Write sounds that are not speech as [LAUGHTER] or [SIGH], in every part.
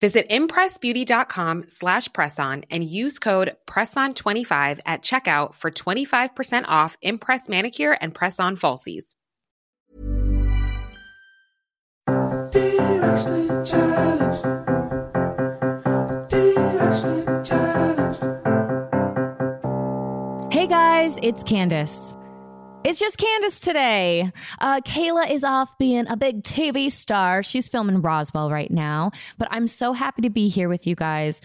Visit impressbeauty.com slash presson and use code PRESSON25 at checkout for 25% off Impress Manicure and Press-On Falsies. Hey guys, it's Candace. It's just Candace today. Uh, Kayla is off being a big TV star. She's filming Roswell right now, but I'm so happy to be here with you guys.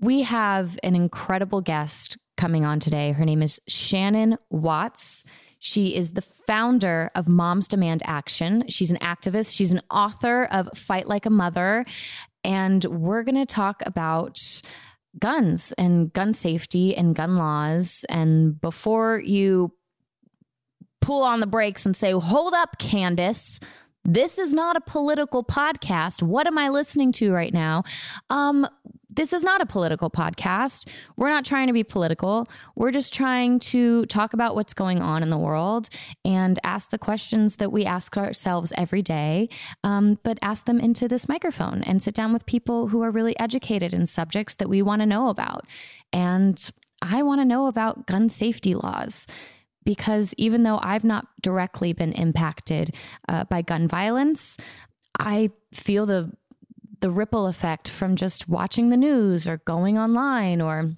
We have an incredible guest coming on today. Her name is Shannon Watts. She is the founder of Moms Demand Action. She's an activist, she's an author of Fight Like a Mother. And we're going to talk about guns and gun safety and gun laws. And before you pull on the brakes and say, hold up, Candace. This is not a political podcast. What am I listening to right now? Um, this is not a political podcast. We're not trying to be political. We're just trying to talk about what's going on in the world and ask the questions that we ask ourselves every day, um, but ask them into this microphone and sit down with people who are really educated in subjects that we want to know about. And I want to know about gun safety laws because even though I've not directly been impacted uh, by gun violence, I feel the the ripple effect from just watching the news or going online or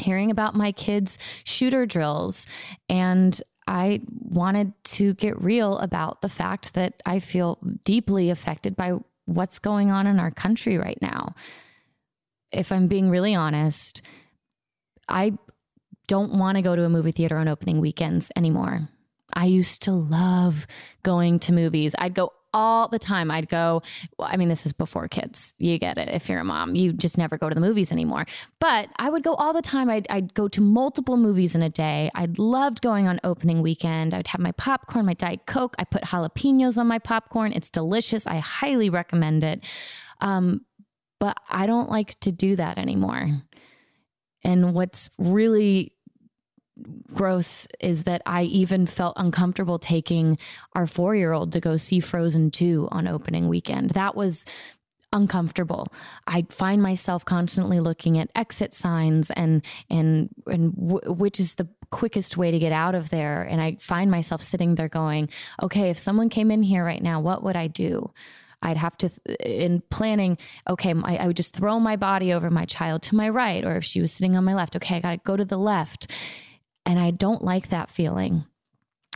hearing about my kids' shooter drills. And I wanted to get real about the fact that I feel deeply affected by what's going on in our country right now. If I'm being really honest, I don't want to go to a movie theater on opening weekends anymore. I used to love going to movies. I'd go all the time. I'd go, well, I mean, this is before kids. You get it. If you're a mom, you just never go to the movies anymore. But I would go all the time. I'd, I'd go to multiple movies in a day. I loved going on opening weekend. I'd have my popcorn, my Diet Coke. I put jalapenos on my popcorn. It's delicious. I highly recommend it. Um, but I don't like to do that anymore. And what's really gross is that I even felt uncomfortable taking our four year old to go see Frozen 2 on opening weekend. That was uncomfortable. I find myself constantly looking at exit signs and and and w- which is the quickest way to get out of there. And I find myself sitting there going, okay, if someone came in here right now, what would I do? I'd have to, in planning, okay, I, I would just throw my body over my child to my right, or if she was sitting on my left, okay, I got to go to the left. And I don't like that feeling.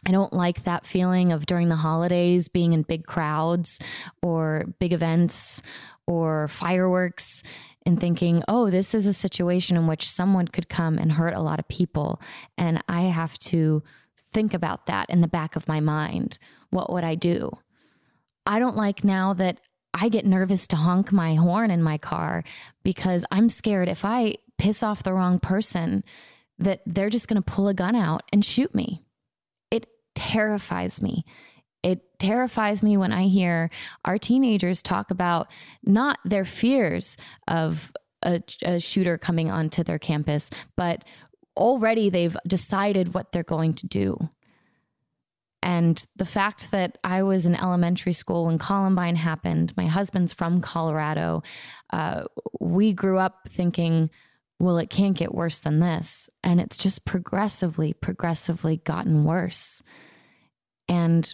I don't like that feeling of during the holidays being in big crowds or big events or fireworks and thinking, oh, this is a situation in which someone could come and hurt a lot of people. And I have to think about that in the back of my mind. What would I do? I don't like now that I get nervous to honk my horn in my car because I'm scared if I piss off the wrong person that they're just going to pull a gun out and shoot me. It terrifies me. It terrifies me when I hear our teenagers talk about not their fears of a, a shooter coming onto their campus, but already they've decided what they're going to do. And the fact that I was in elementary school when Columbine happened, my husband's from Colorado. Uh, we grew up thinking, well, it can't get worse than this. And it's just progressively, progressively gotten worse. And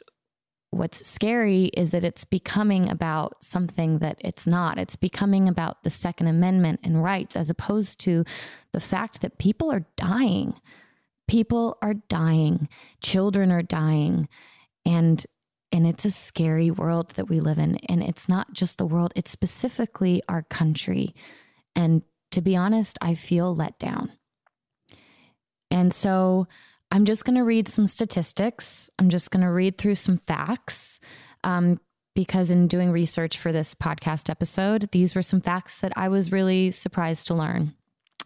what's scary is that it's becoming about something that it's not. It's becoming about the Second Amendment and rights as opposed to the fact that people are dying. People are dying, children are dying. And and it's a scary world that we live in. And it's not just the world, it's specifically our country. And to be honest, I feel let down. And so I'm just going to read some statistics. I'm just going to read through some facts. Um, because in doing research for this podcast episode, these were some facts that I was really surprised to learn.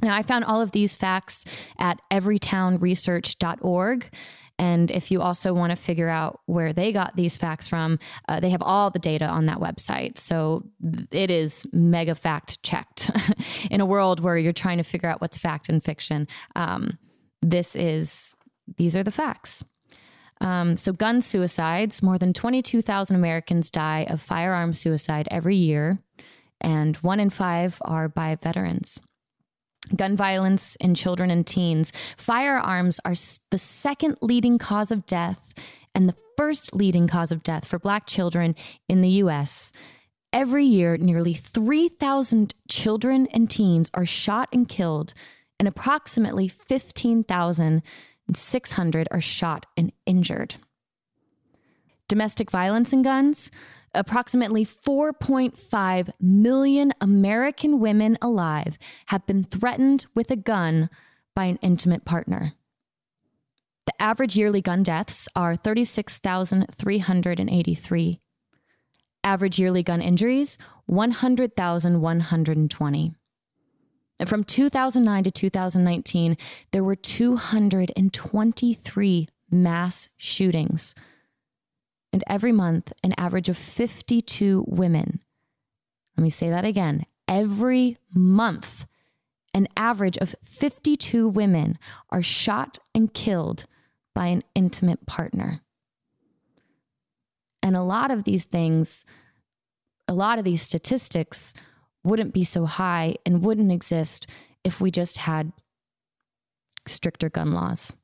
Now, I found all of these facts at everytownresearch.org. And if you also want to figure out where they got these facts from, uh, they have all the data on that website. So it is mega fact checked [LAUGHS] in a world where you're trying to figure out what's fact and fiction. Um, this is, these are the facts. Um, so, gun suicides more than 22,000 Americans die of firearm suicide every year, and one in five are by veterans gun violence in children and teens. Firearms are the second leading cause of death and the first leading cause of death for Black children in the US. Every year, nearly 3,000 children and teens are shot and killed, and approximately 15,600 are shot and injured. Domestic violence and guns Approximately 4.5 million American women alive have been threatened with a gun by an intimate partner. The average yearly gun deaths are 36,383. Average yearly gun injuries, 100,120. From 2009 to 2019, there were 223 mass shootings and every month, an average of 52 women. Let me say that again. Every month, an average of 52 women are shot and killed by an intimate partner. And a lot of these things, a lot of these statistics wouldn't be so high and wouldn't exist if we just had stricter gun laws.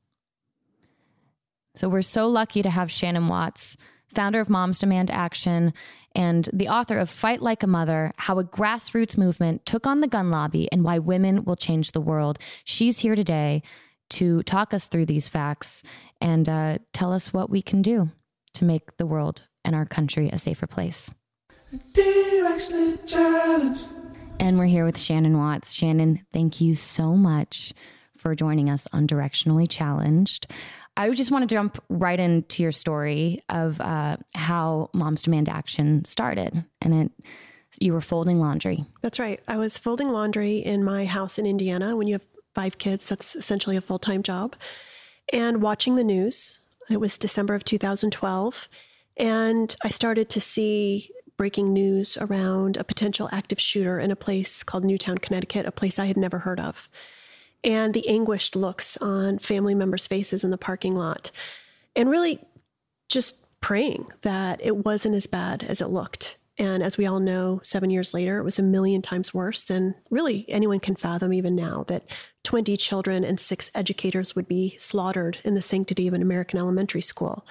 So we're so lucky to have Shannon Watts founder of Moms Demand Action, and the author of Fight Like a Mother How a Grassroots Movement Took on the Gun Lobby and Why Women Will Change the World. She's here today to talk us through these facts and uh, tell us what we can do to make the world and our country a safer place. And we're here with Shannon Watts. Shannon, thank you so much for joining us on Directionally Challenged. I just want to jump right into your story of uh, how Moms Demand Action started, and it you were folding laundry. That's right. I was folding laundry in my house in Indiana. When you have five kids, that's essentially a full time job, and watching the news. It was December of 2012, and I started to see breaking news around a potential active shooter in a place called Newtown, Connecticut, a place I had never heard of and the anguished looks on family members' faces in the parking lot, and really just praying that it wasn't as bad as it looked. And as we all know, seven years later, it was a million times worse than really anyone can fathom even now that 20 children and six educators would be slaughtered in the sanctity of an American elementary school.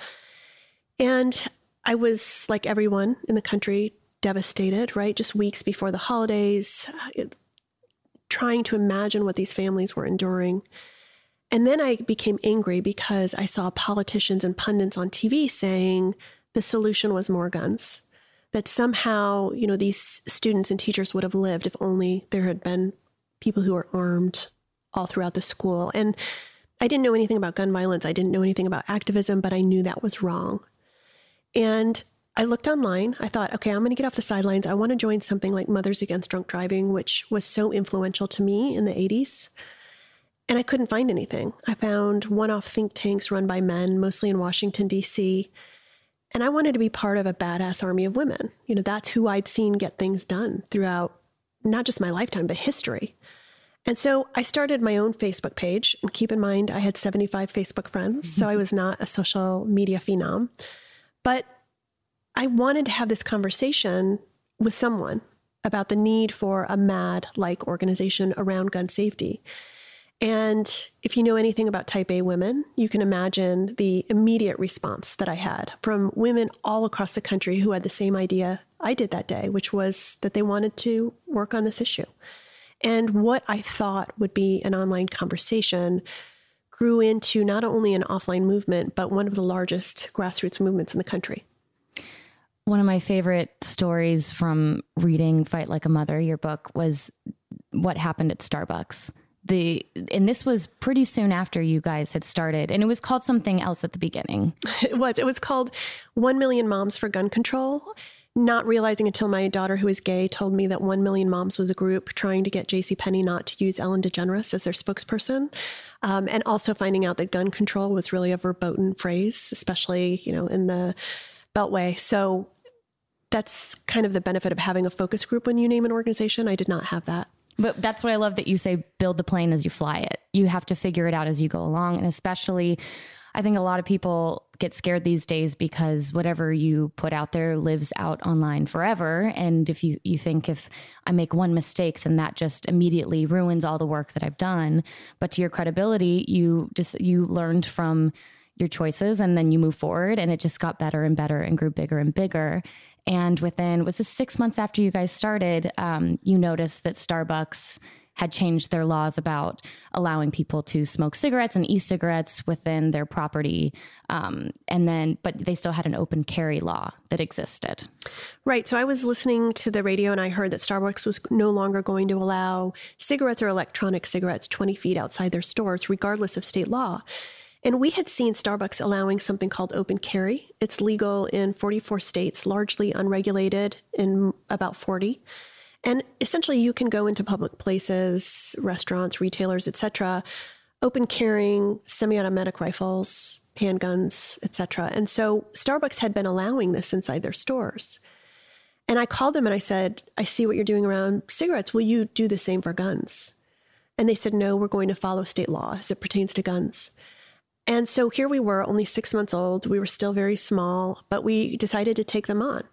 And I was, like everyone in the country, devastated, right? Just weeks before the holidays, uh, it, trying to imagine what these families were enduring. And then I became angry because I saw politicians and pundits on TV saying the solution was more guns. That somehow, you know, these students and teachers would have lived if only there had been people who were armed all throughout the school. And I didn't know anything about gun violence. I didn't know anything about activism, but I knew that was wrong. And I looked online. I thought, okay, I'm going to get off the sidelines. I want to join something like Mothers Against Drunk Driving, which was so influential to me in the 80s. And I couldn't find anything. I found one off think tanks run by men, mostly in Washington, D.C. And I wanted to be part of a badass army of women. You know, that's who I'd seen get things done throughout not just my lifetime, but history. And so I started my own Facebook page. And keep in mind, I had 75 Facebook friends, mm-hmm. so I was not a social media phenom. But I wanted to have this conversation with someone about the need for a MADD like organization around gun safety. And if you know anything about type A women, you can imagine the immediate response that I had from women all across the country who had the same idea I did that day, which was that they wanted to work on this issue. And what I thought would be an online conversation grew into not only an offline movement, but one of the largest grassroots movements in the country. One of my favorite stories from reading Fight Like a Mother, your book, was what happened at Starbucks. The and this was pretty soon after you guys had started, and it was called something else at the beginning. [LAUGHS] It was. It was called One Million Moms for Gun Control, not realizing until my daughter, who is gay, told me that 1 Million Moms was a group trying to get JCPenney not to use Ellen DeGeneres as their spokesperson. Um, and also finding out that gun control was really a verboten phrase, especially, you know, in the Beltway. So that's kind of the benefit of having a focus group when you name an organization. I did not have that. But that's what I love that you say build the plane as you fly it. You have to figure it out as you go along. And especially I think a lot of people get scared these days because whatever you put out there lives out online forever. And if you, you think if I make one mistake, then that just immediately ruins all the work that I've done. But to your credibility, you just you learned from your choices and then you move forward and it just got better and better and grew bigger and bigger. And within was this six months after you guys started, um, you noticed that Starbucks had changed their laws about allowing people to smoke cigarettes and e-cigarettes within their property um, and then but they still had an open carry law that existed. Right. So i was listening to the radio and i heard that starbucks was no longer going to allow cigarettes or electronic cigarettes 20 feet outside their stores regardless of state law and we had seen Starbucks allowing something called open carry. It's legal in 44 states, largely unregulated in about 40. And essentially, you can go into public places, restaurants, retailers, etc., open carrying semi-automatic rifles, handguns, etc. And so Starbucks had been allowing this inside their stores. And I called them and I said, "I see what you're doing around cigarettes. Will you do the same for guns?" And they said, "No, we're going to follow state law as it pertains to guns." And so here we were, only six months old. We were still very small, but we decided to take them on.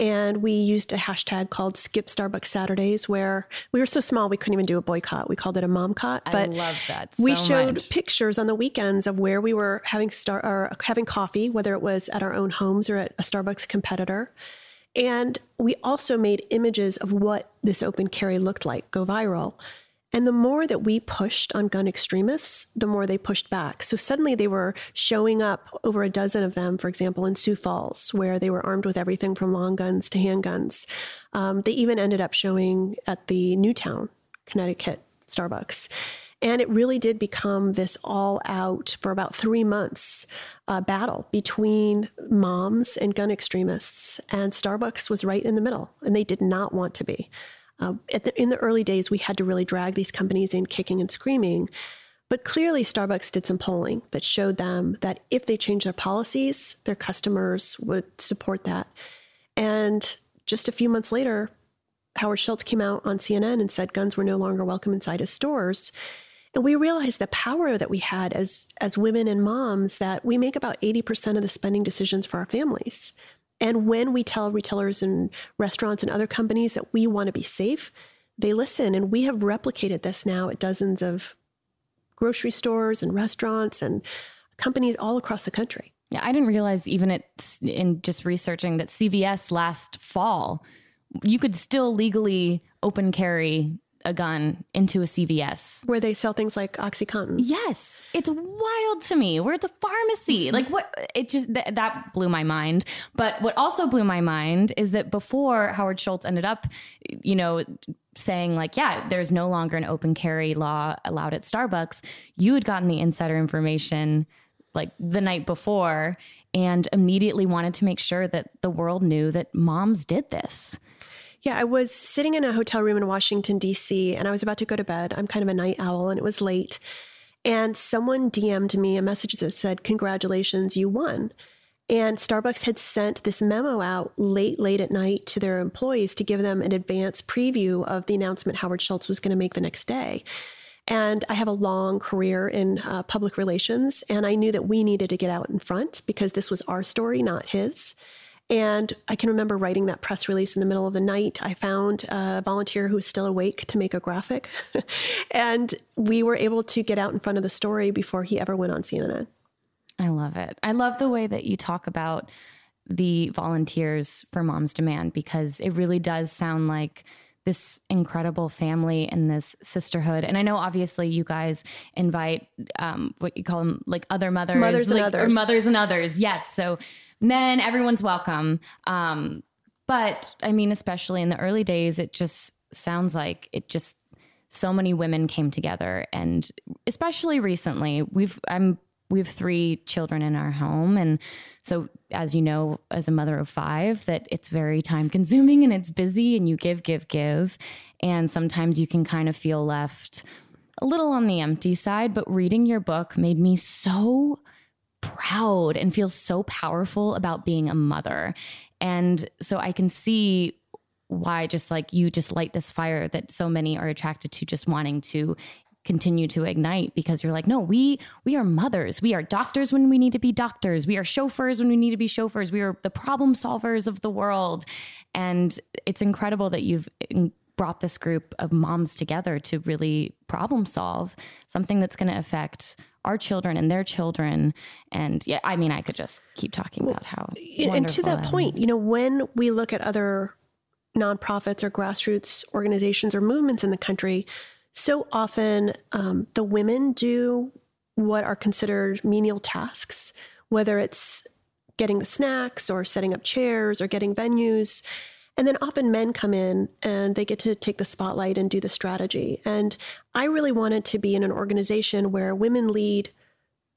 And we used a hashtag called Skip Starbucks Saturdays, where we were so small we couldn't even do a boycott. We called it a mom cot. But I love that. So we showed much. pictures on the weekends of where we were having star or having coffee, whether it was at our own homes or at a Starbucks competitor. And we also made images of what this open carry looked like go viral. And the more that we pushed on gun extremists, the more they pushed back. So suddenly they were showing up, over a dozen of them, for example, in Sioux Falls, where they were armed with everything from long guns to handguns. Um, they even ended up showing at the Newtown, Connecticut Starbucks. And it really did become this all out for about three months uh, battle between moms and gun extremists. And Starbucks was right in the middle, and they did not want to be. Uh, the, in the early days, we had to really drag these companies in kicking and screaming. But clearly, Starbucks did some polling that showed them that if they changed their policies, their customers would support that. And just a few months later, Howard Schultz came out on CNN and said guns were no longer welcome inside his stores. And we realized the power that we had as, as women and moms that we make about 80% of the spending decisions for our families. And when we tell retailers and restaurants and other companies that we want to be safe, they listen. And we have replicated this now at dozens of grocery stores and restaurants and companies all across the country. Yeah, I didn't realize even it in just researching that CVS last fall, you could still legally open carry a gun into a CVS where they sell things like OxyContin. Yes, it's wild to me. We're at the pharmacy. Mm-hmm. Like what? It just th- that blew my mind. But what also blew my mind is that before Howard Schultz ended up, you know, saying like, yeah, there's no longer an open carry law allowed at Starbucks. You had gotten the insider information like the night before and immediately wanted to make sure that the world knew that moms did this. Yeah, I was sitting in a hotel room in Washington, D.C., and I was about to go to bed. I'm kind of a night owl, and it was late. And someone DM'd me a message that said, Congratulations, you won. And Starbucks had sent this memo out late, late at night to their employees to give them an advance preview of the announcement Howard Schultz was going to make the next day. And I have a long career in uh, public relations, and I knew that we needed to get out in front because this was our story, not his. And I can remember writing that press release in the middle of the night. I found a volunteer who was still awake to make a graphic. [LAUGHS] and we were able to get out in front of the story before he ever went on CNN. I love it. I love the way that you talk about the volunteers for Mom's Demand because it really does sound like this incredible family and this sisterhood. And I know obviously you guys invite um, what you call them like other mothers, mothers like, and others, or mothers and others. Yes. So then everyone's welcome. Um, but I mean, especially in the early days, it just sounds like it just so many women came together, and especially recently, we've I'm we have three children in our home. And so as you know as a mother of five that it's very time consuming and it's busy and you give give give. And sometimes you can kind of feel left a little on the empty side. But reading your book made me so proud and feel so powerful about being a mother. And so I can see why just like you just light this fire that so many are attracted to just wanting to continue to ignite because you're like no we we are mothers. We are doctors when we need to be doctors. We are chauffeurs when we need to be chauffeurs. We are the problem solvers of the world. And it's incredible that you've brought this group of moms together to really problem solve something that's going to affect our children and their children. And yeah, I mean, I could just keep talking about how. And to that, that point, is. you know, when we look at other nonprofits or grassroots organizations or movements in the country, so often um, the women do what are considered menial tasks, whether it's getting the snacks or setting up chairs or getting venues. And then often men come in and they get to take the spotlight and do the strategy. And I really wanted to be in an organization where women lead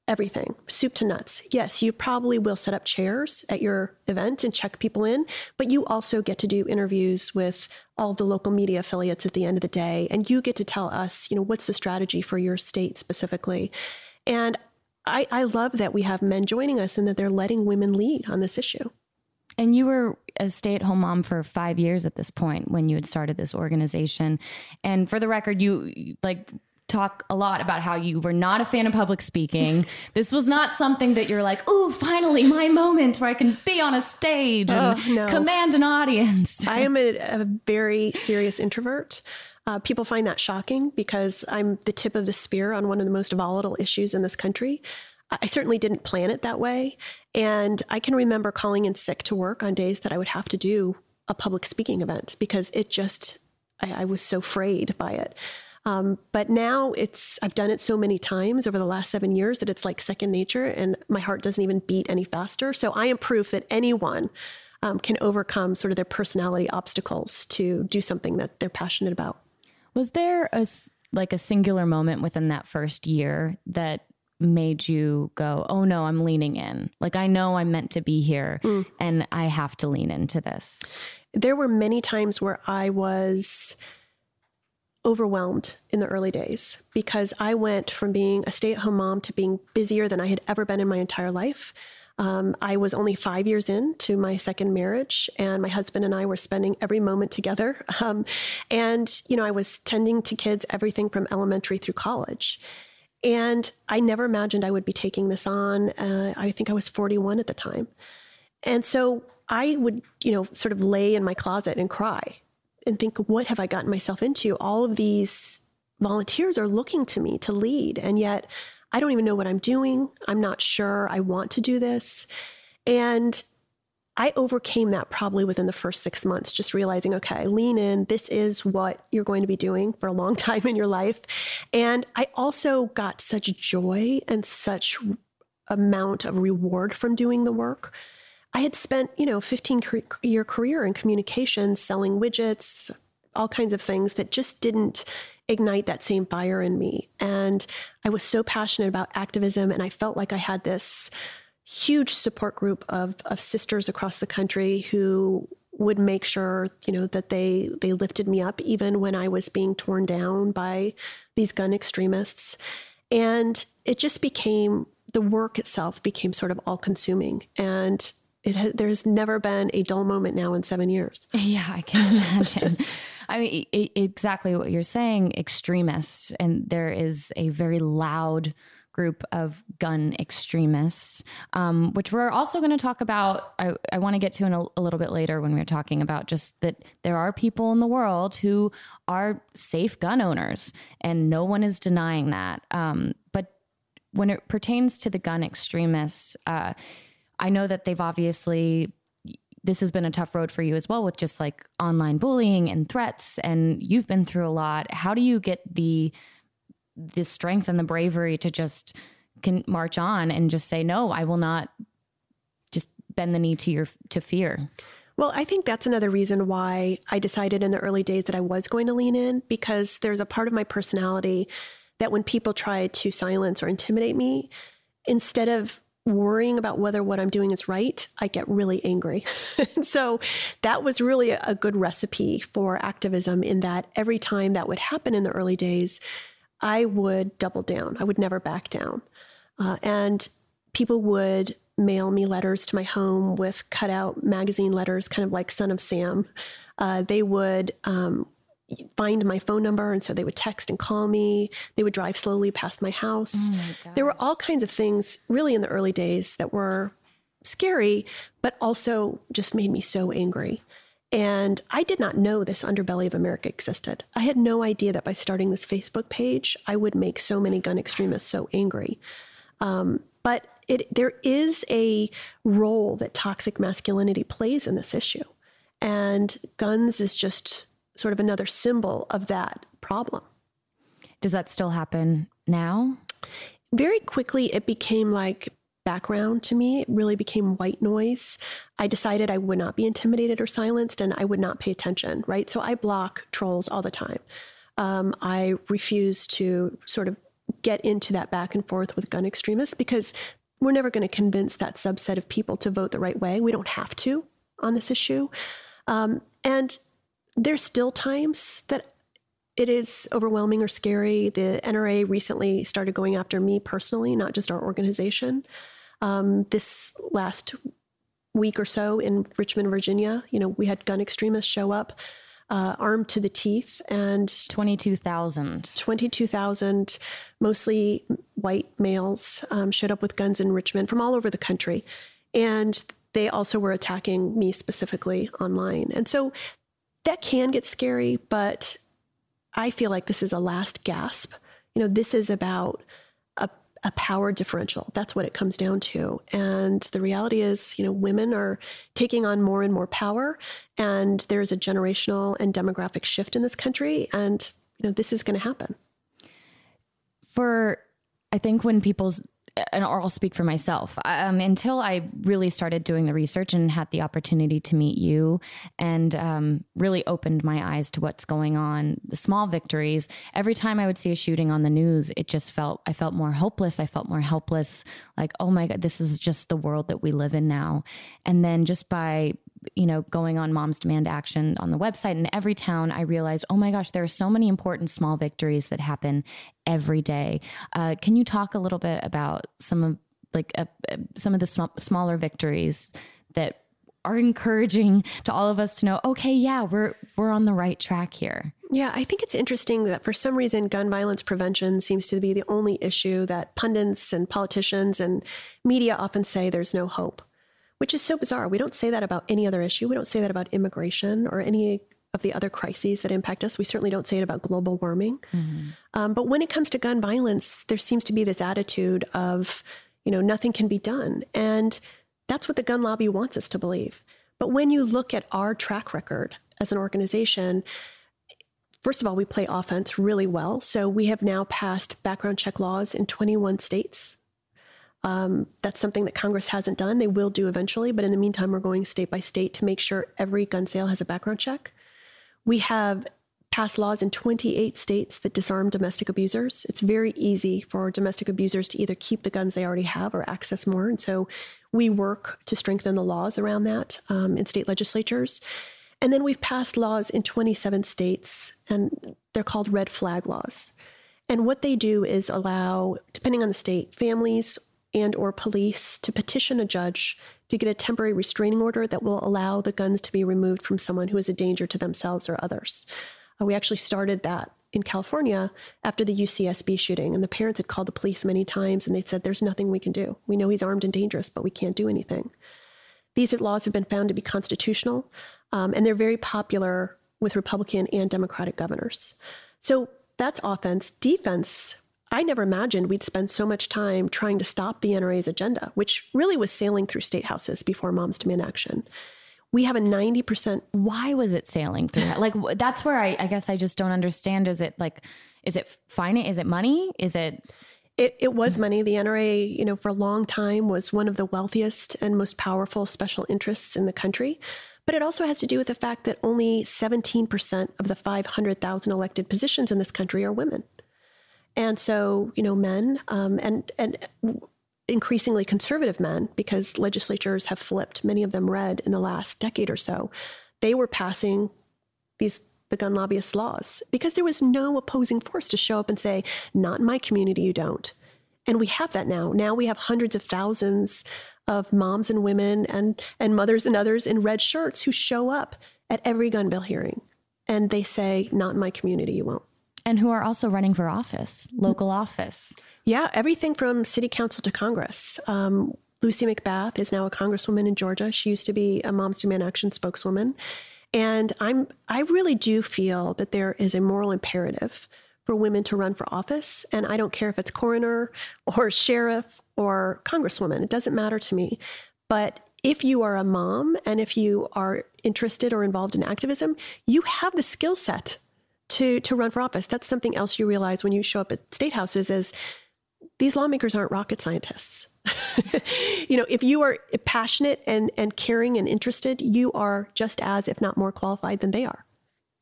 everything, soup to nuts. Yes, you probably will set up chairs at your event and check people in, but you also get to do interviews with all the local media affiliates at the end of the day. And you get to tell us, you know, what's the strategy for your state specifically. And I, I love that we have men joining us and that they're letting women lead on this issue. And you were a stay at home mom for five years at this point when you had started this organization. And for the record, you like talk a lot about how you were not a fan of public speaking. [LAUGHS] this was not something that you're like, oh, finally, my moment where I can be on a stage and oh, no. command an audience. [LAUGHS] I am a, a very serious introvert. Uh, people find that shocking because I'm the tip of the spear on one of the most volatile issues in this country. I certainly didn't plan it that way. And I can remember calling in sick to work on days that I would have to do a public speaking event because it just, I, I was so frayed by it. Um, but now it's, I've done it so many times over the last seven years that it's like second nature and my heart doesn't even beat any faster. So I am proof that anyone um, can overcome sort of their personality obstacles to do something that they're passionate about. Was there a, like a singular moment within that first year that made you go, oh no, I'm leaning in? Like, I know I'm meant to be here mm. and I have to lean into this. There were many times where I was overwhelmed in the early days because I went from being a stay at home mom to being busier than I had ever been in my entire life. Um, I was only five years into my second marriage, and my husband and I were spending every moment together. [LAUGHS] Um, and, you know, I was tending to kids everything from elementary through college. And I never imagined I would be taking this on. Uh, I think I was 41 at the time. And so I would, you know, sort of lay in my closet and cry and think, what have I gotten myself into? All of these volunteers are looking to me to lead. And yet I don't even know what I'm doing. I'm not sure I want to do this. And I overcame that probably within the first six months, just realizing, okay, lean in. This is what you're going to be doing for a long [LAUGHS] time in your life. And I also got such joy and such amount of reward from doing the work. I had spent, you know, 15 year career in communications, selling widgets, all kinds of things that just didn't ignite that same fire in me. And I was so passionate about activism and I felt like I had this huge support group of, of sisters across the country who would make sure you know that they they lifted me up even when I was being torn down by these gun extremists. And it just became the work itself became sort of all consuming and it ha- there's never been a dull moment now in 7 years. [LAUGHS] Yeah i can imagine. I mean exactly what you're saying extremists and there is a very loud group of gun extremists, um, which we're also going to talk about. I, I want to get to in a, a, little bit later when we're talking about just that there are people in the world who are safe gun owners, and no one is denying that. Um, but when it pertains to the gun extremists, uh, I know that they've obviously this has been a tough road for you as well with just like online bullying and threats and you've been through a lot how do you get the the strength and the bravery to just can march on and just say no i will not just bend the knee to your to fear well, I think that's another reason why I decided in the early days that I was going to lean in because there's a part of my personality that when people try to silence or intimidate me, instead of worrying about whether what I'm doing is right, I get really angry. [LAUGHS] so that was really a good recipe for activism in that every time that would happen in the early days, I would double down. I would never back down. Uh, and people would mail me letters to my home with cutout magazine letters, kind of like Son of Sam. Uh, they would um, find my phone number, and so they would text and call me. They would drive slowly past my house. Oh my there were all kinds of things, really, in the early days that were scary, but also just made me so angry. And I did not know this underbelly of America existed. I had no idea that by starting this Facebook page, I would make so many gun extremists so angry. Um, but it, there is a role that toxic masculinity plays in this issue. And guns is just sort of another symbol of that problem. Does that still happen now? Very quickly, it became like background to me. It really became white noise. I decided I would not be intimidated or silenced and I would not pay attention, right? So I block trolls all the time. Um, I refuse to sort of get into that back and forth with gun extremists because we're never going to convince that subset of people to vote the right way. We don't have to on this issue. Um, and there's still times that it is overwhelming or scary. The NRA recently started going after me personally, not just our organization um, this last week or so in Richmond, Virginia. You know, we had gun extremists show up. Uh, armed to the teeth and 22,000. 22,000, mostly white males, um, showed up with guns in Richmond from all over the country. And they also were attacking me specifically online. And so that can get scary, but I feel like this is a last gasp. You know, this is about a power differential. That's what it comes down to. And the reality is, you know, women are taking on more and more power, and there's a generational and demographic shift in this country. And, you know, this is going to happen. For, I think when people's and I'll speak for myself. Um, until I really started doing the research and had the opportunity to meet you and um, really opened my eyes to what's going on, the small victories. Every time I would see a shooting on the news, it just felt, I felt more hopeless. I felt more helpless. Like, oh my God, this is just the world that we live in now. And then just by you know, going on Moms Demand Action on the website in Everytown, I realized, oh my gosh, there are so many important small victories that happen every day. Uh, can you talk a little bit about some of like uh, uh, some of the sm- smaller victories that are encouraging to all of us to know, okay, yeah, we're we're on the right track here. Yeah, I think it's interesting that for some reason gun violence prevention seems to be the only issue that pundits and politicians and media often say there's no hope which is so bizarre. We don't say that about any other issue. We don't say that about immigration or any of the other crises that impact us. We certainly don't say it about global warming. Mm-hmm. Um, but when it comes to gun violence, there seems to be this attitude of, you know, nothing can be done. And that's what the gun lobby wants us to believe. But when you look at our track record as an organization, first of all, we play offense really well. So we have now passed background check laws in 21 states. Um, that's something that Congress hasn't done. They will do eventually, but in the meantime, we're going state by state to make sure every gun sale has a background check. We have passed laws in 28 states that disarm domestic abusers. It's very easy for domestic abusers to either keep the guns they already have or access more. And so we work to strengthen the laws around that um, in state legislatures. And then we've passed laws in 27 states, and they're called red flag laws. And what they do is allow, depending on the state, families and or police to petition a judge to get a temporary restraining order that will allow the guns to be removed from someone who is a danger to themselves or others. Uh, we actually started that in California after the UCSB shooting, and the parents had called the police many times and they said, There's nothing we can do. We know he's armed and dangerous, but we can't do anything. These laws have been found to be constitutional, um, and they're very popular with Republican and Democratic governors. So that's offense. Defense, I never imagined we'd spend so much time trying to stop the NRA's agenda, which really was sailing through state houses before Moms Demand Action. We have a 90%. Why was it sailing through that? Like, that's where I, I guess I just don't understand. Is it like, is it finance? Is it money? Is it it, it was money. The NRA, you know, for a long time was one of the wealthiest and most powerful special interests in the country. But it also has to do with the fact that only 17% of the 500,000 elected positions in this country are women. And so, you know, men um, and and increasingly conservative men, because legislatures have flipped, many of them red in the last decade or so, they were passing these the gun lobbyist laws because there was no opposing force to show up and say, not in my community, you don't. And we have that now. Now we have hundreds of thousands of moms and women and, and mothers and others in red shirts who show up at every gun bill hearing. And they say, not in my community, you won't. And who are also running for office, local office. Yeah, everything from city council to Congress. Um, Lucy McBath is now a congresswoman in Georgia. She used to be a Moms Demand Action spokeswoman. And I'm I really do feel that there is a moral imperative for women to run for office. And I don't care if it's coroner or sheriff or congresswoman, it doesn't matter to me. But if you are a mom and if you are interested or involved in activism, you have the skill set to to run for office. That's something else you realize when you show up at state houses is these lawmakers aren't rocket scientists. [LAUGHS] you know, if you are passionate and, and caring and interested, you are just as, if not more qualified than they are.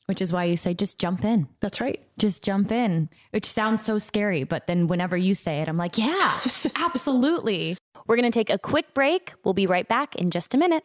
Which is why you say just jump in. That's right. Just jump in, which sounds so scary. But then whenever you say it, I'm like, yeah, [LAUGHS] absolutely. We're going to take a quick break. We'll be right back in just a minute.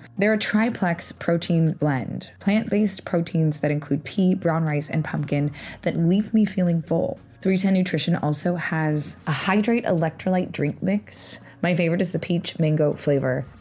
They're a triplex protein blend, plant based proteins that include pea, brown rice, and pumpkin that leave me feeling full. 310 Nutrition also has a hydrate electrolyte drink mix my favorite is the peach mango flavor.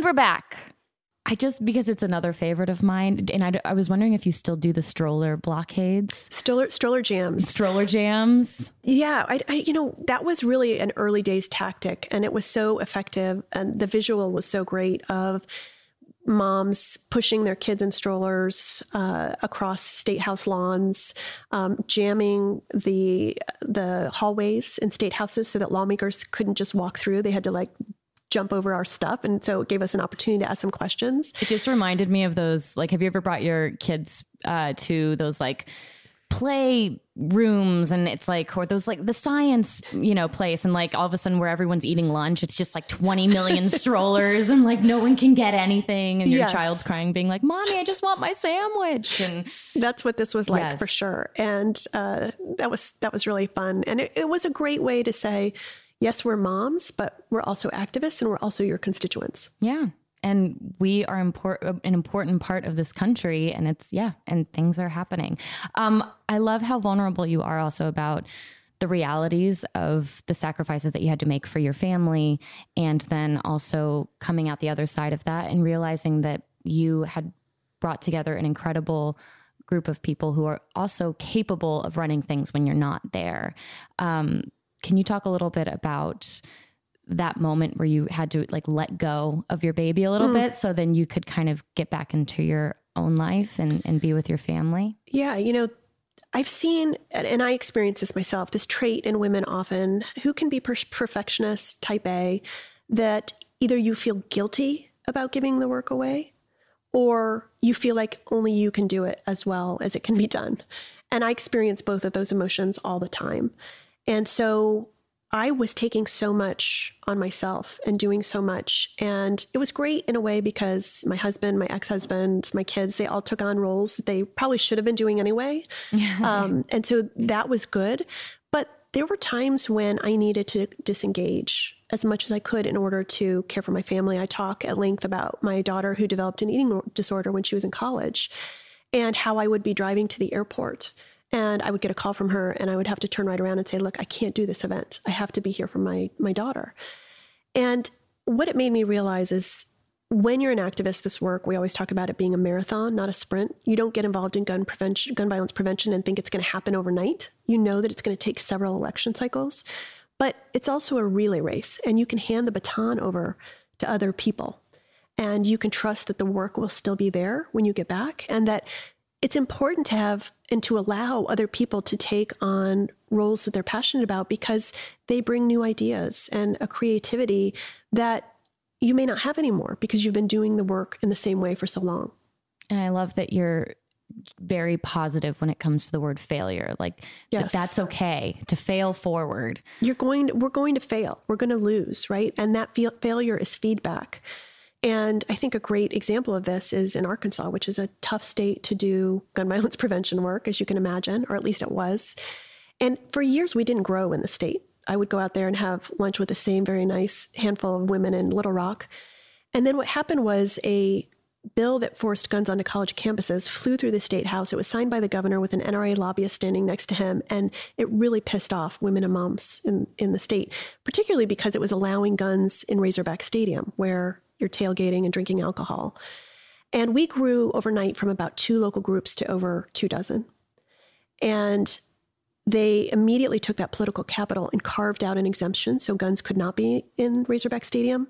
And we're back. I just because it's another favorite of mine, and I, I was wondering if you still do the stroller blockades, stroller stroller jams, stroller jams. Yeah, I, I, you know that was really an early days tactic, and it was so effective, and the visual was so great of moms pushing their kids in strollers uh, across state house lawns, um, jamming the the hallways in state houses so that lawmakers couldn't just walk through; they had to like jump over our stuff. And so it gave us an opportunity to ask some questions. It just reminded me of those, like, have you ever brought your kids uh, to those, like, play rooms and it's like or those like the science you know place and like all of a sudden where everyone's eating lunch it's just like 20 million [LAUGHS] strollers and like no one can get anything and your yes. child's crying being like mommy i just want my sandwich and that's what this was like yes. for sure and uh, that was that was really fun and it, it was a great way to say yes, we're moms, but we're also activists and we're also your constituents. Yeah. And we are import- an important part of this country, and it's, yeah, and things are happening. Um, I love how vulnerable you are also about the realities of the sacrifices that you had to make for your family, and then also coming out the other side of that and realizing that you had brought together an incredible group of people who are also capable of running things when you're not there. Um, can you talk a little bit about that moment where you had to like let go of your baby a little mm. bit so then you could kind of get back into your own life and, and be with your family? Yeah, you know, I've seen, and I experience this myself, this trait in women often who can be per- perfectionists, type A, that either you feel guilty about giving the work away or you feel like only you can do it as well as it can be done. And I experience both of those emotions all the time. And so I was taking so much on myself and doing so much. And it was great in a way because my husband, my ex husband, my kids, they all took on roles that they probably should have been doing anyway. [LAUGHS] um, and so that was good. But there were times when I needed to disengage as much as I could in order to care for my family. I talk at length about my daughter who developed an eating disorder when she was in college and how I would be driving to the airport and I would get a call from her and I would have to turn right around and say, look, I can't do this event. I have to be here for my, my daughter. And what it made me realize is when you're an activist, this work, we always talk about it being a marathon, not a sprint. You don't get involved in gun prevention, gun violence prevention and think it's going to happen overnight. You know that it's going to take several election cycles, but it's also a relay race and you can hand the baton over to other people and you can trust that the work will still be there when you get back and that it's important to have and to allow other people to take on roles that they're passionate about because they bring new ideas and a creativity that you may not have anymore because you've been doing the work in the same way for so long. And I love that you're very positive when it comes to the word failure. Like yes. that that's okay to fail forward. You're going to, we're going to fail. We're going to lose, right? And that failure is feedback. And I think a great example of this is in Arkansas, which is a tough state to do gun [LAUGHS] violence prevention work, as you can imagine, or at least it was. And for years, we didn't grow in the state. I would go out there and have lunch with the same very nice handful of women in Little Rock. And then what happened was a bill that forced guns onto college campuses flew through the state house. It was signed by the governor with an NRA lobbyist standing next to him, and it really pissed off women and moms in, in the state, particularly because it was allowing guns in Razorback Stadium, where you're tailgating and drinking alcohol. And we grew overnight from about two local groups to over two dozen. And they immediately took that political capital and carved out an exemption so guns could not be in Razorback Stadium.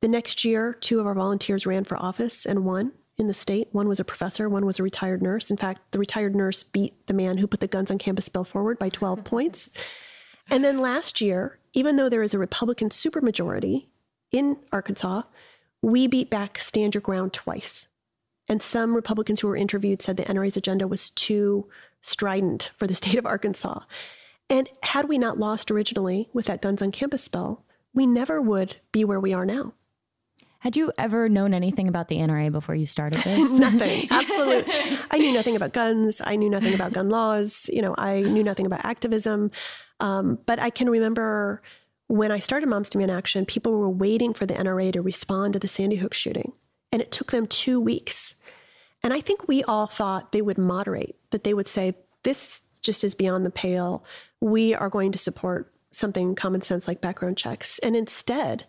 The next year, two of our volunteers ran for office and won in the state. One was a professor, one was a retired nurse. In fact, the retired nurse beat the man who put the guns on campus bill forward by 12 [LAUGHS] points. And then last year, even though there is a Republican supermajority in Arkansas, we beat back Stand Your Ground twice. And some Republicans who were interviewed said the NRA's agenda was too strident for the [LAUGHS] state of Arkansas. And had we not lost originally with that guns on campus bill, we never would be where we are now. Had you ever known anything about the NRA before you started [LAUGHS] this? nothing. [LAUGHS] Absolutely. I knew nothing about guns. I knew nothing about gun laws. You know, I knew nothing about activism. Um, but I can remember when I started Moms Demand Action, people were waiting for the NRA to respond to the Sandy Hook shooting. And it took them two weeks. And I think we all thought they would moderate, that they would say, this just is beyond the pale. We are going to support something common sense like background checks. And instead,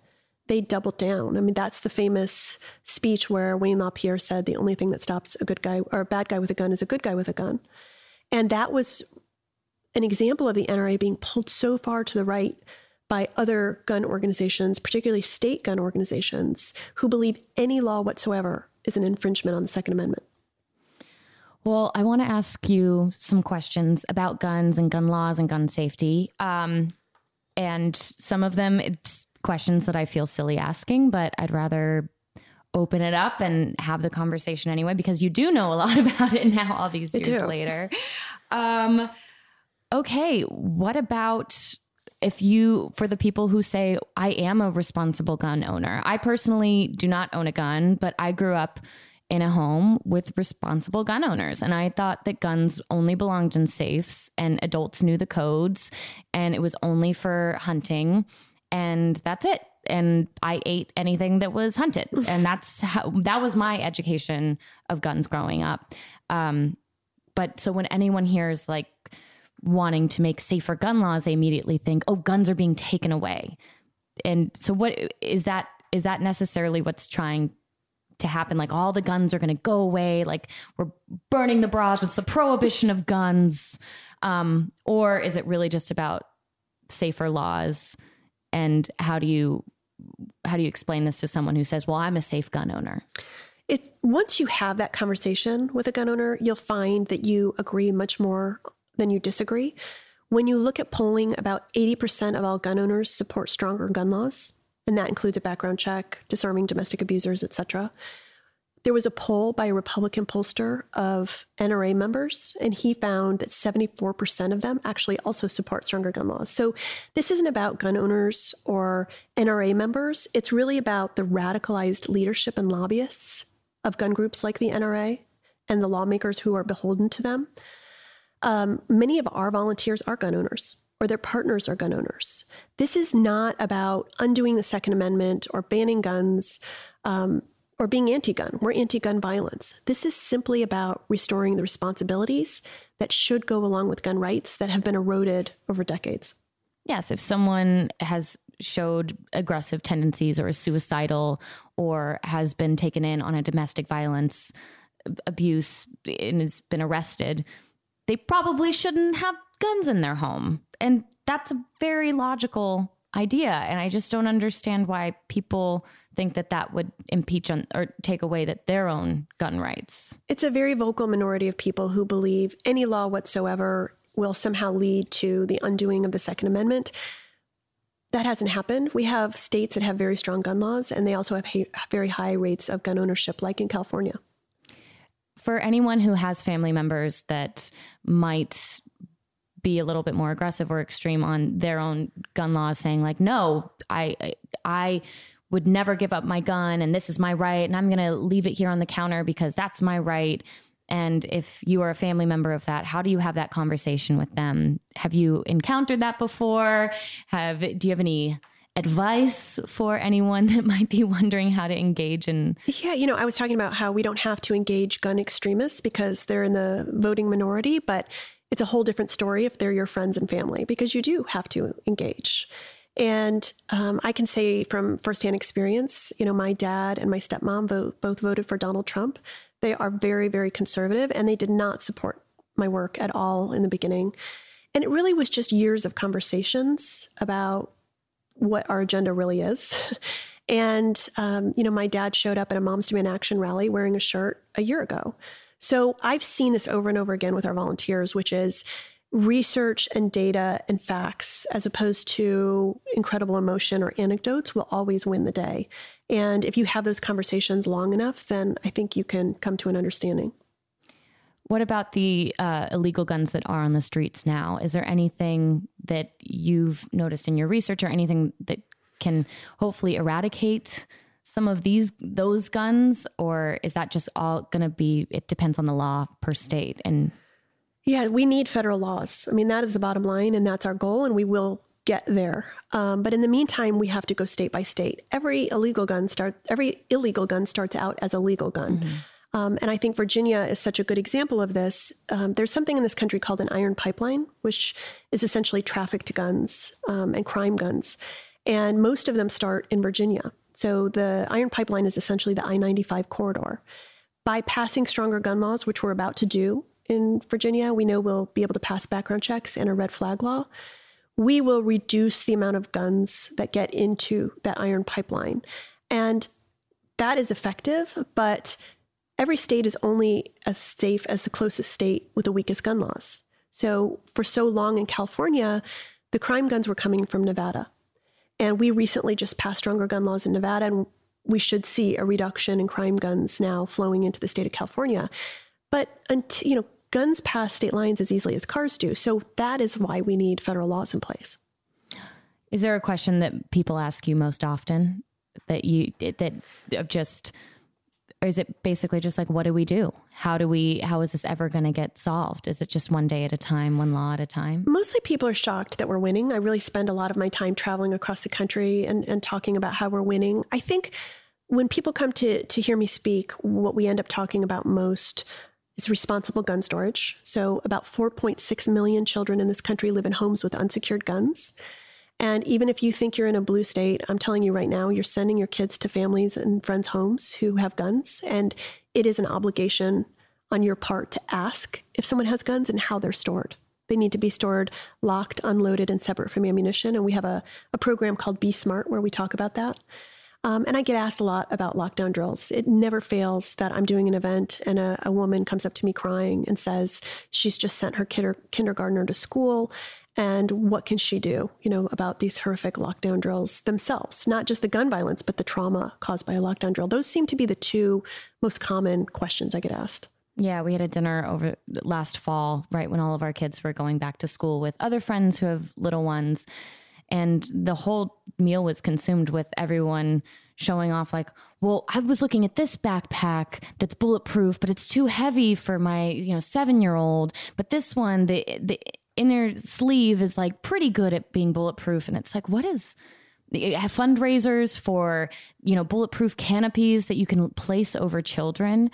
they doubled down. I mean, that's the famous speech where Wayne LaPierre said the only thing that stops a good guy or a bad guy with a gun is a good guy with a gun. And that was an example of the NRA being pulled so far to the right by other gun organizations, particularly state gun organizations, who believe any law whatsoever is an infringement on the Second Amendment. Well, I want to ask you some questions about guns and gun laws and gun safety. Um, and some of them, it's questions that I feel silly asking, but I'd rather open it up and have the conversation anyway, because you do know a lot [LAUGHS] about it now, all these years later. Um, okay, what about if you, for the people who say, I am a responsible gun owner, I personally do not own a gun, but I grew up in a home with responsible gun owners. And I thought that guns only belonged in safes and adults knew the codes and it was only for hunting. And that's it. And I ate anything that was hunted. And that's how that was my education of guns growing up. Um, but so when anyone hears like wanting to make safer gun laws, they immediately think, oh, guns are being taken away. And so what is that is that necessarily what's trying to happen? Like all the guns are gonna go away, like we're burning the bras, it's the prohibition of guns. Um, or is it really just about safer laws? And how do you how do you explain this to someone who says, Well, I'm a safe gun owner? It, once you have that conversation with a gun owner, you'll find that you agree much more than you disagree. When you look at polling, about 80% of all gun owners support stronger gun laws, and that includes a background check, disarming domestic abusers, etc. There was a poll by a Republican pollster of NRA members, and he found that 74% of them actually also support stronger gun laws. So this isn't about gun owners or NRA members. It's really about the radicalized leadership and lobbyists of gun groups like the NRA and the lawmakers who are beholden to them um, many of our volunteers are gun owners or their partners are gun owners. This is not about undoing the Second Amendment or banning guns um, or being anti gun. We're anti gun violence. This is simply about restoring the responsibilities that should go along with gun rights that have been eroded over decades. Yes, if someone has showed aggressive tendencies or is suicidal or has been taken in on a domestic violence abuse and has been arrested, they probably shouldn't have guns in their home. And that's a very logical idea. And I just don't understand why people think that that would impeach on or take away that their own gun rights. It's a very vocal minority of people who believe any law whatsoever will somehow lead to the undoing of the Second Amendment. That hasn't happened. We have states that have very strong gun laws, and they also have ha- very high rates of gun ownership, like in California. For anyone who has family members that might be a little bit more aggressive or extreme on their own gun laws, saying like, "No, I, I would never give up my gun, and this is my right, and I'm going to leave it here on the counter because that's my right." And if you are a family member of that, how do you have that conversation with them? Have you encountered that before? Have do you have any advice for anyone [LAUGHS] that might be wondering how to engage in Yeah, you know, I was talking about how we don't have to engage gun extremists because they're in the voting minority, but it's a whole different story if they're your friends and family because you do have to engage. And um, I can say from firsthand experience, you know, my dad and my stepmom vote, both voted for Donald Trump. They are very, very conservative and they did not support my work at all in the beginning. And it really was just years of conversations about what our agenda really is. [LAUGHS] and, um, you know, my dad showed up at a Moms Demand Action rally wearing a shirt a year ago. So I've seen this over and over again with our volunteers, which is research and data and facts as opposed to incredible emotion or anecdotes will always win the day. And if you have those conversations long enough, then I think you can come to an understanding. What about the uh, illegal guns that are on the streets now? Is there anything that you've noticed in your research or anything that can hopefully eradicate some of these those guns? Or is that just all going to be it depends on the law per state and yeah we need federal laws. I mean that is the bottom line and that's our goal and we will get there. Um, but in the meantime we have to go state by state. Every illegal gun start every illegal gun starts out as a legal gun. Mm-hmm. Um, and I think Virginia is such a good example of this. Um, there's something in this country called an iron pipeline, which is essentially trafficked guns um, and crime guns. And most of them start in Virginia. So the Iron Pipeline is essentially the I 95 corridor. By passing stronger gun laws, which we're about to do in Virginia, we know we'll be able to pass background checks and a red flag law. We will reduce the amount of guns that get into that iron pipeline. And that is effective, but every state is only as safe as the closest state with the weakest gun laws. So for so long in California, the crime guns were coming from Nevada. And we recently just passed stronger gun laws in Nevada, and we should see a reduction in crime guns now flowing into the state of California. But until, you know, guns pass state lines as easily as cars do. So that is why we need federal laws in place. Is there a question that people ask you most often that you that of just or is it basically just like what do we do? How do we how is this ever going to get solved? Is it just one day at a time one law at a time? Mostly people are shocked that we're winning. I really spend a lot of my time traveling across the country and, and talking about how we're winning. I think when people come to to hear me speak what we end up talking about most is responsible gun storage. So about 4.6 million children in this country live in homes with unsecured guns and even if you think you're in a blue state, I'm telling you right now, you're sending your kids to families and friends' homes who have guns. And it is an obligation on your part to ask if someone has guns and how they're stored. They need to be stored locked, unloaded, and separate from ammunition. And we have a, a program called Be Smart where we talk about that. Um, and I get asked a lot about lockdown drills. It never fails that I'm doing an event and a, a woman comes up to me crying and says she's just sent her kid- kindergartner to school and what can she do you know about these horrific lockdown drills themselves? Not just the gun violence but the trauma caused by a lockdown drill. Those seem to be the two most common questions i get asked. Yeah we had a dinner over last fall right when all of our kids were going back to school with other friends who have little ones. And the whole meal was consumed with everyone showing off like well i was looking at this backpack that's bulletproof but it's too heavy for my you know 7 year old but this one the the inner sleeve is like pretty good at being bulletproof. And it's like, what is fundraisers for, you know, bulletproof canopies that you can place over children.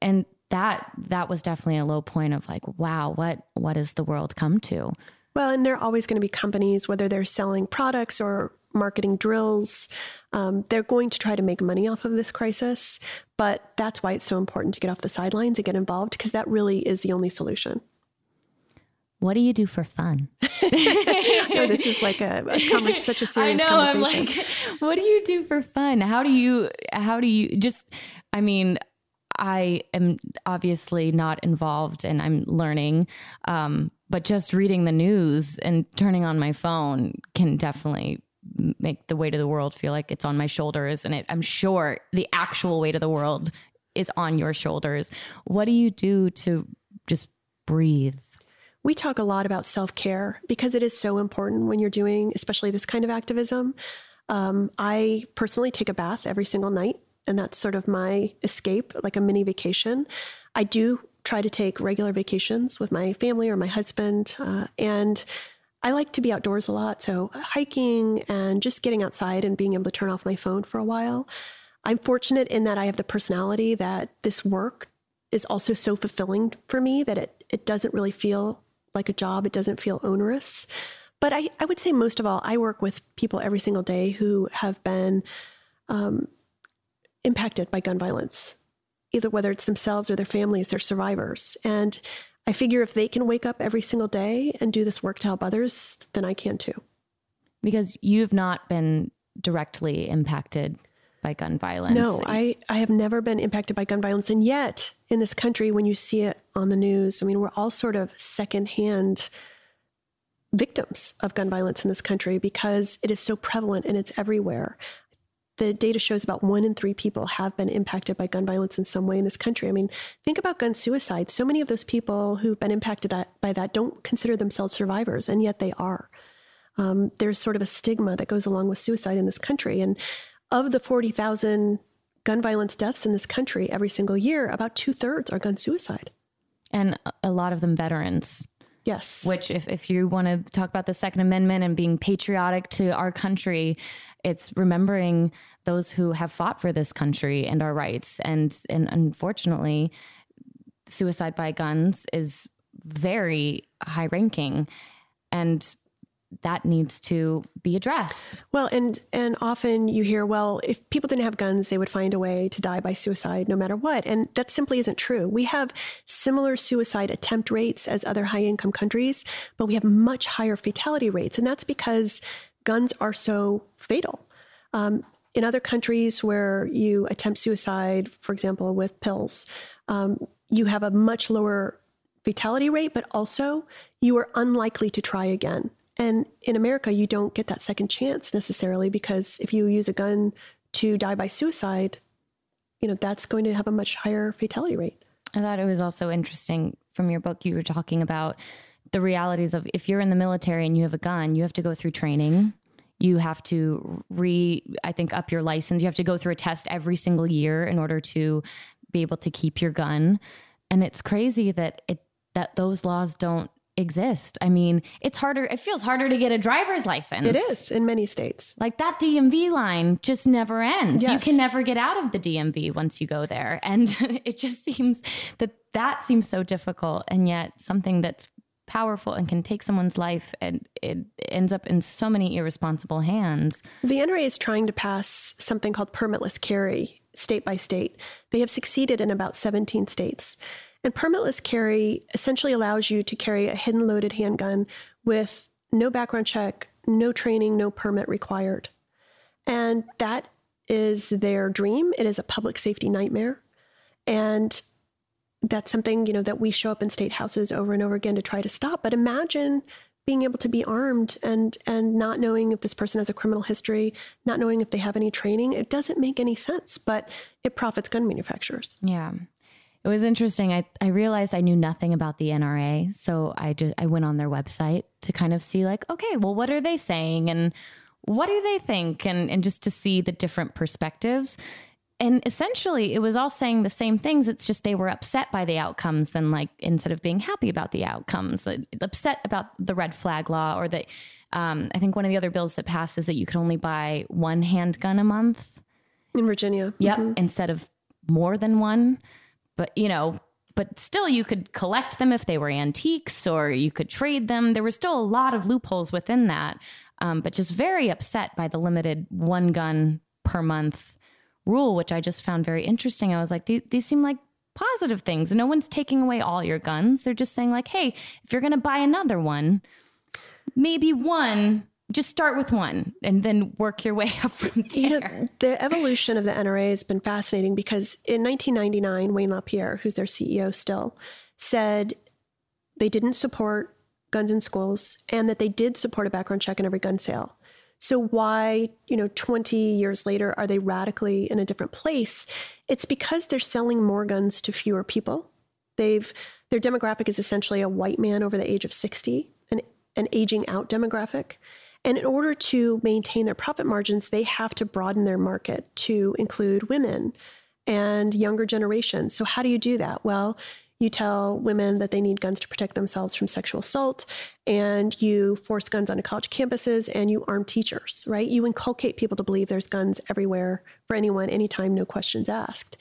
And that that was definitely a low point of like, wow, what what has the world come to? Well, and there are always going to be companies, whether they're selling products or marketing drills. Um, they're going to try to make money off of this crisis, but that's why it's so important to get off the sidelines and get involved because that really is the only solution. What do you do for fun? no, [LAUGHS] this is like a, a converse, such a [LAUGHS] serious I know. I'm like, what do you do for fun? How do you? How do you just? I mean, I am obviously not involved, and I'm learning. Um, but just reading the news and turning on my phone can definitely make the weight of the world feel like it's on my shoulders, and it, I'm sure the actual weight of the world is on your shoulders. What do you do to just breathe? We talk a lot about self care because it is so important when you're doing, especially this kind of activism. Um, I personally take a bath every single night, and that's sort of my escape, like a mini vacation. I do try to take regular vacations with my family or my husband, uh, and I like to be outdoors a lot. So, hiking and just getting outside and being able to turn off my phone for a while. I'm fortunate in that I have the personality that this work is also so fulfilling for me that it, it doesn't really feel like a job. It doesn't feel onerous. But I, I would say most of all, I work with people every single day who have been um, impacted by gun violence, either whether it's themselves or their families, they're survivors. And I figure if they can wake up every single day and do this work to help others, then I can too. Because you've not been directly impacted by gun violence. No, I, I have never been impacted by gun violence. And yet, in this country, when you see it on the news, I mean, we're all sort of secondhand victims of gun violence in this country because it is so prevalent and it's everywhere. The data shows about one in three people have been impacted by gun violence in some way in this country. I mean, think about gun suicide. So many of those people who've been impacted that, by that don't consider themselves survivors, and yet they are. Um, there's sort of a stigma that goes along with suicide in this country. And of the 40,000 gun violence deaths in this country every single year, about two thirds are gun suicide. And a lot of them veterans. Yes. Which, if, if you want to talk about the Second Amendment and being patriotic to our country, it's remembering those who have fought for this country and our rights. And, and unfortunately, suicide by guns is very high ranking. And that needs to be addressed. Well, and and often you hear, well, if people didn't have guns, they would find a way to die by suicide no matter what. And that simply isn't true. We have similar suicide attempt rates as other high income countries, but we have much higher fatality rates. And that's because guns are so fatal. Um, in other countries where you attempt suicide, for example, with pills, um, you have a much lower fatality rate, but also you are unlikely to try again. And in America, you don't get that second chance necessarily because if you use a gun to die by suicide, you know, that's going to have a much higher fatality rate. I thought it was also interesting from your book, you were talking about the realities of if you're in the military and you have a gun, you have to go through training. You have to re, I think, up your license. You have to go through a test every single year in order to be able to keep your gun. And it's crazy that it that those laws don't exist. I mean, it's harder, it feels harder to get a driver's license. It is in many states. Like that DMV line just never ends. Yes. You can never get out of the DMV once you go there. And [LAUGHS] it just seems that that seems so difficult. And yet, something that's powerful and can take someone's life and it ends up in so many irresponsible hands. The NRA is trying to pass something called permitless carry state by state. They have succeeded in about 17 states. And permitless carry essentially allows you to carry a hidden loaded handgun with no background check, no training, no permit required. And that is their dream. It is a public safety nightmare. And that's something, you know, that we show up in state houses over and over again to try to stop. But imagine being able to be armed and and not knowing if this person has a criminal history, not knowing if they have any training. It doesn't make any sense, but it profits gun manufacturers. Yeah. It was interesting. I, I realized I knew nothing about the NRA. So I just I went on their website to kind of see like, okay, well, what are they saying and what do they think? And and just to see the different perspectives. And essentially it was all saying the same things. It's just they were upset by the outcomes than like instead of being happy about the outcomes, like, upset about the red flag law or that um, I think one of the other bills that passed is that you could only buy one handgun a month. In Virginia. Yep. Mhm. Instead of more than one but you know but still you could collect them if they were antiques or you could trade them there were still a lot of loopholes within that um, but just very upset by the limited one gun per month rule, which I just found very interesting. I was like, these, these seem like positive things. No one's taking away all your guns. They're just saying, like, hey, if you're going to buy another one, maybe one just start with one and then work your way [LAUGHS] up from there. You know, the evolution of the NRA has been fascinating because in 1999, Wayne LaPierre, who's their CEO still, said they didn't support guns in schools and that they did support a background check in every gun sale. So why, you know, 20 years later are they radically in a different place? It's because they're selling more guns to fewer people. They've their demographic is essentially a white man over the age of 60, an, an aging out demographic. And in order to maintain their profit margins, they have to broaden their market to include women and younger generations. So, how do you do that? Well, you tell women that they need guns to protect themselves from sexual assault, and you force guns onto college campuses, and you arm teachers, right? You inculcate people to believe there's guns everywhere for anyone, anytime, no questions asked.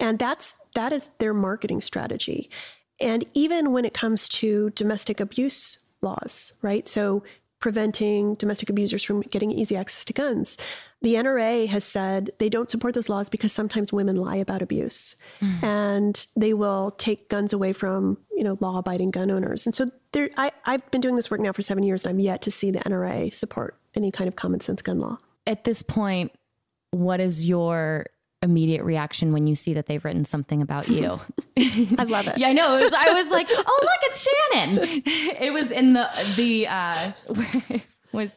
And that's that is their marketing strategy. And even when it comes to domestic abuse laws, right? So preventing domestic abusers from getting easy access to guns. The NRA has said they don't support those laws because sometimes women lie about abuse mm. and they will take guns away from, you know, law abiding gun owners. And so there, I, I've been doing this work now for seven years and I'm yet to see the NRA support any kind of common sense gun law. At this point, what is your immediate reaction when you see that they've written something about you. [LAUGHS] [LAUGHS] I love it. yeah, I know. Was, I was like, oh look, it's Shannon. [LAUGHS] It was in the the uh was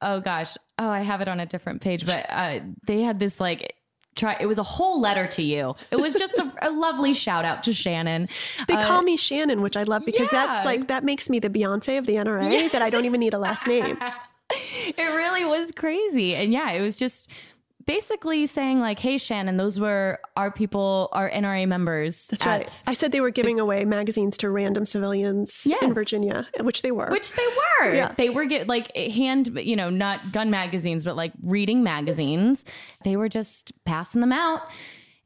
oh gosh. Oh, I have it on a different page, but uh they had this like try it was a whole letter to you it was just a, a lovely shout out to shannon they uh, call me shannon which i love because yeah. that's like that makes me the beyonce of the nra yes. that i don't even need a last name it really was crazy and yeah it was just basically saying like, "Hey, Shannon, those were our people, our NRA members." That's right. I said they were giving the, away magazines to random civilians yes. in Virginia, which they were. Which they were. Yeah. They were get like hand, you know, not gun magazines, but like reading magazines. They were just passing them out.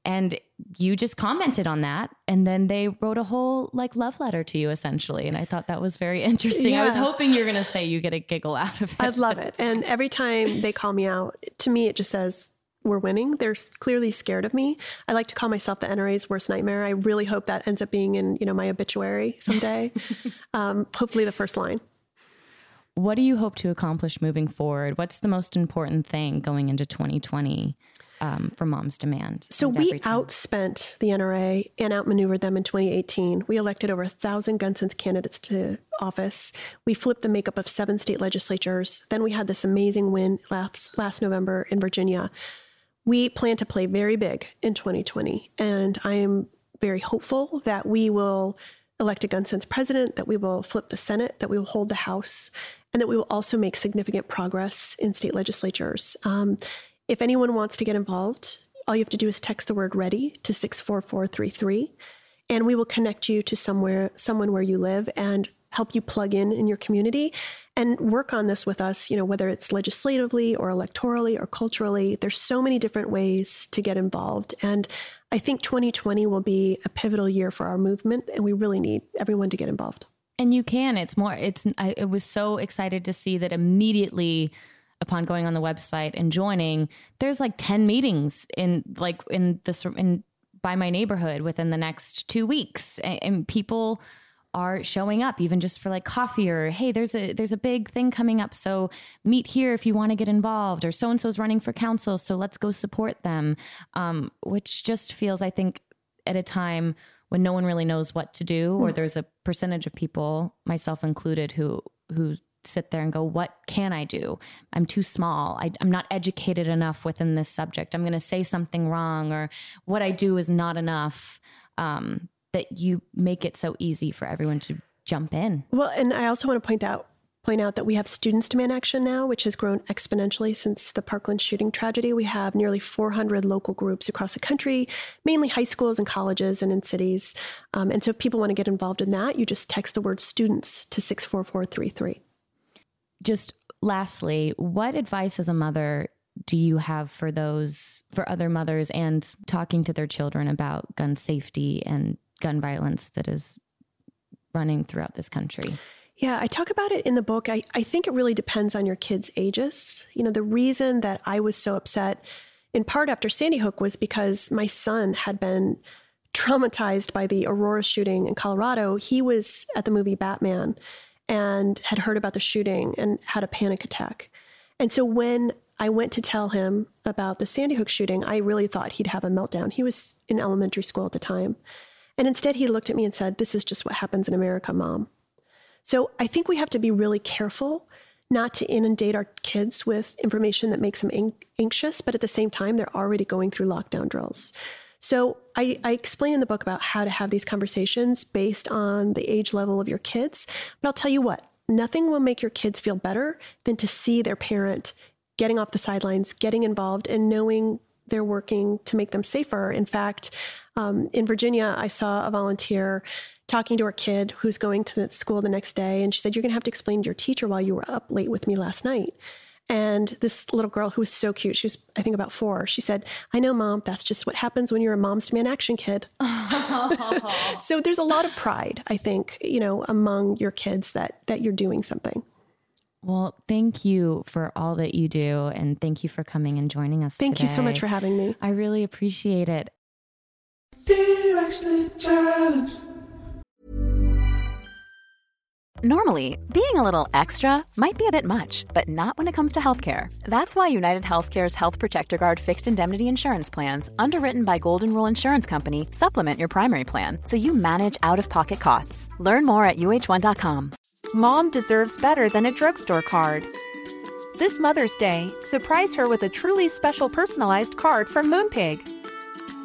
And you just commented on that. And then they wrote a whole like love letter to you essentially. And I thought that was very [LAUGHS] interesting. Yeah. I was hoping you're going to say you get a giggle out of it. I love it. And every time they call me out, to me, it just says, we're winning. They're clearly scared of me. I like to call myself the NRA's worst nightmare. I really hope that ends up being in, you know, my obituary someday. [LAUGHS] um, hopefully the first line. What do you hope to accomplish moving forward? What's the most important thing going into 2020? Um, for Moms Demand. So we outspent the NRA and outmaneuvered them in 2018. We elected over a thousand gun sense candidates to office. We flipped the makeup of seven state legislatures. Then we had this amazing win last, last November in Virginia. We plan to play very big in 2020, and I am very hopeful that we will elect a gun sense president, that we will flip the Senate, that we will hold the House, and that we will also make significant progress in state legislatures. Um, if anyone wants to get involved, all you have to do is text the word ready to 64433 and we will connect you to somewhere someone where you live and help you plug in in your community and work on this with us you know whether it's legislatively or electorally or culturally. There's so many different ways to get involved and i think 2020 will be a pivotal year for our movement and we really need everyone to get involved. And you can. It's more it's i, I was so excited to see that immediately upon going on the website and joining, there's like 10 meetings in like in this in by my neighborhood within the next two weeks. And, and people are showing up even just for like coffee or hey there's a there's a big thing coming up so meet here if you want to get involved or so and so's running for council so let's go support them um, which just feels i think at a time when no one really knows what to do or hmm. there's a percentage of people myself included who who sit there and go, what can I do? I'm too small. I, am not educated enough within this subject. I'm going to say something wrong, or what I do is not enough. Um, that you make it so easy for everyone to jump in. Well, and I also want to point out point out that we have Students Demand Action now, which has grown exponentially since the Parkland shooting tragedy. We have nearly 400 local groups across the country, mainly high schools and colleges and in cities. Um, and so if people want to get involved in that, you just text the word students to 64433 just lastly, what advice as a mother do you have for those for other mothers and talking to their children about gun safety and gun violence that is running throughout this country? Yeah, I talk about it in the book. I, I think it really depends on your kids' ages. You know, the reason that I was so upset, in part after Sandy Hook, was because my son had been traumatized by the Aurora shooting in Colorado. He was at the movie Batman and had heard about the shooting and had a panic attack. And so when I went to tell him about the Sandy Hook shooting, I really thought he'd have a meltdown. He was in elementary school at the time. And instead, he looked at me and said, This is just what happens in America, mom. So I think we have to be really careful not to inundate our kids with information that makes them anxious, but at the same time, they're already going through lockdown drills. So I, I, explain in the book about how to have these conversations based on the age level of your kids. But I'll tell you what, nothing will make your kids feel better than to see their parent getting off the sidelines, getting involved, and knowing they're working to make them safer. In fact, um, in Virginia, I saw a volunteer talking to her kid who's going to the school the next day, and she said, You're going to have to explain to your teacher why you were up late with me last night. And this little girl who was so cute, she was, I think, about four, she said, I know, mom, that's just what happens when you're a Moms Demand Action kid. [LAUGHS] [LAUGHS] so there's a lot of pride, I think, you know, among your kids that that you're doing something. Well, thank you for all that you do. And thank you for coming and joining us. Thank today. you so much for having me. I really appreciate it. Normally, being a little extra might be a bit much, but not when it comes to healthcare. That's why United Healthcare's Health Protector Guard fixed indemnity insurance plans, underwritten by Golden Rule Insurance Company, supplement your primary plan so you manage out of pocket costs. Learn more at uhone.com. Mom deserves better than a drugstore card. This Mother's Day, surprise her with a truly special personalized card from Moonpig.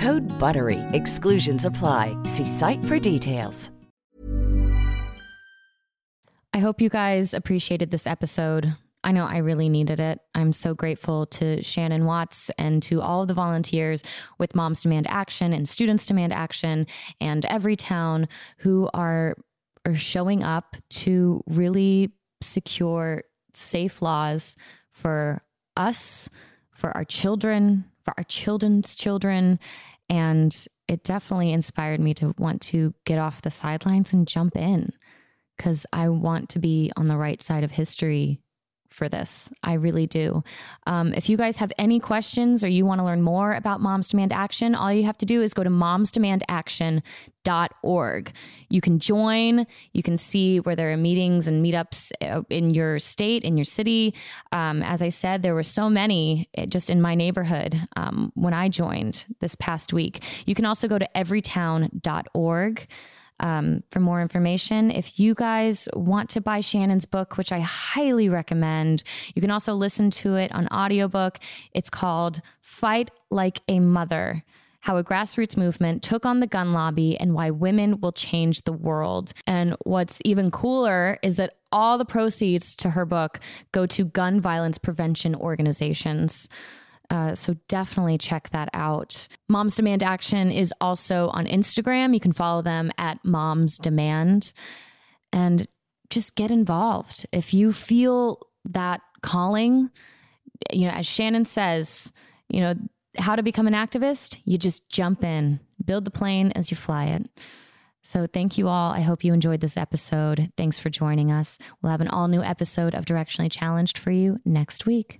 Code BUTTERY. Exclusions apply. See site for details. I hope you guys appreciated this episode. I know I really needed it. I'm so grateful to Shannon Watts and to all of the volunteers with Moms Demand Action and Students Demand Action and Everytown who are are showing up to really secure safe laws for us, for our children, for our children's children, and it definitely inspired me to want to get off the sidelines and jump in because I want to be on the right side of history for this. I really do. Um, if you guys have any questions or you want to learn more about Moms Demand Action, all you have to do is go to momsdemandaction.org. You can join, you can see where there are meetings and meetups uh, in your state, in your city. Um, as I said, there were so many eh, just in my neighborhood um, when I joined this past week. You can also go to everytown.org um, for more information. If you guys want to buy Shannon's book, which I highly recommend, you can also listen to it on audiobook. It's called Fight Like a Mother how a grassroots movement took on the gun lobby and why women will change the world. And what's even cooler is that all the proceeds to her book go to gun violence prevention organizations. Uh, so definitely check that out. Moms Demand Action is also on Instagram. You can follow them at Moms Demand and just get involved. If you feel that calling, you know, as Shannon says, you know, how to become an activist, you just jump in, build the plane as you fly it. So, thank you all. I hope you enjoyed this episode. Thanks for joining us. We'll have an all new episode of Directionally Challenged for you next week.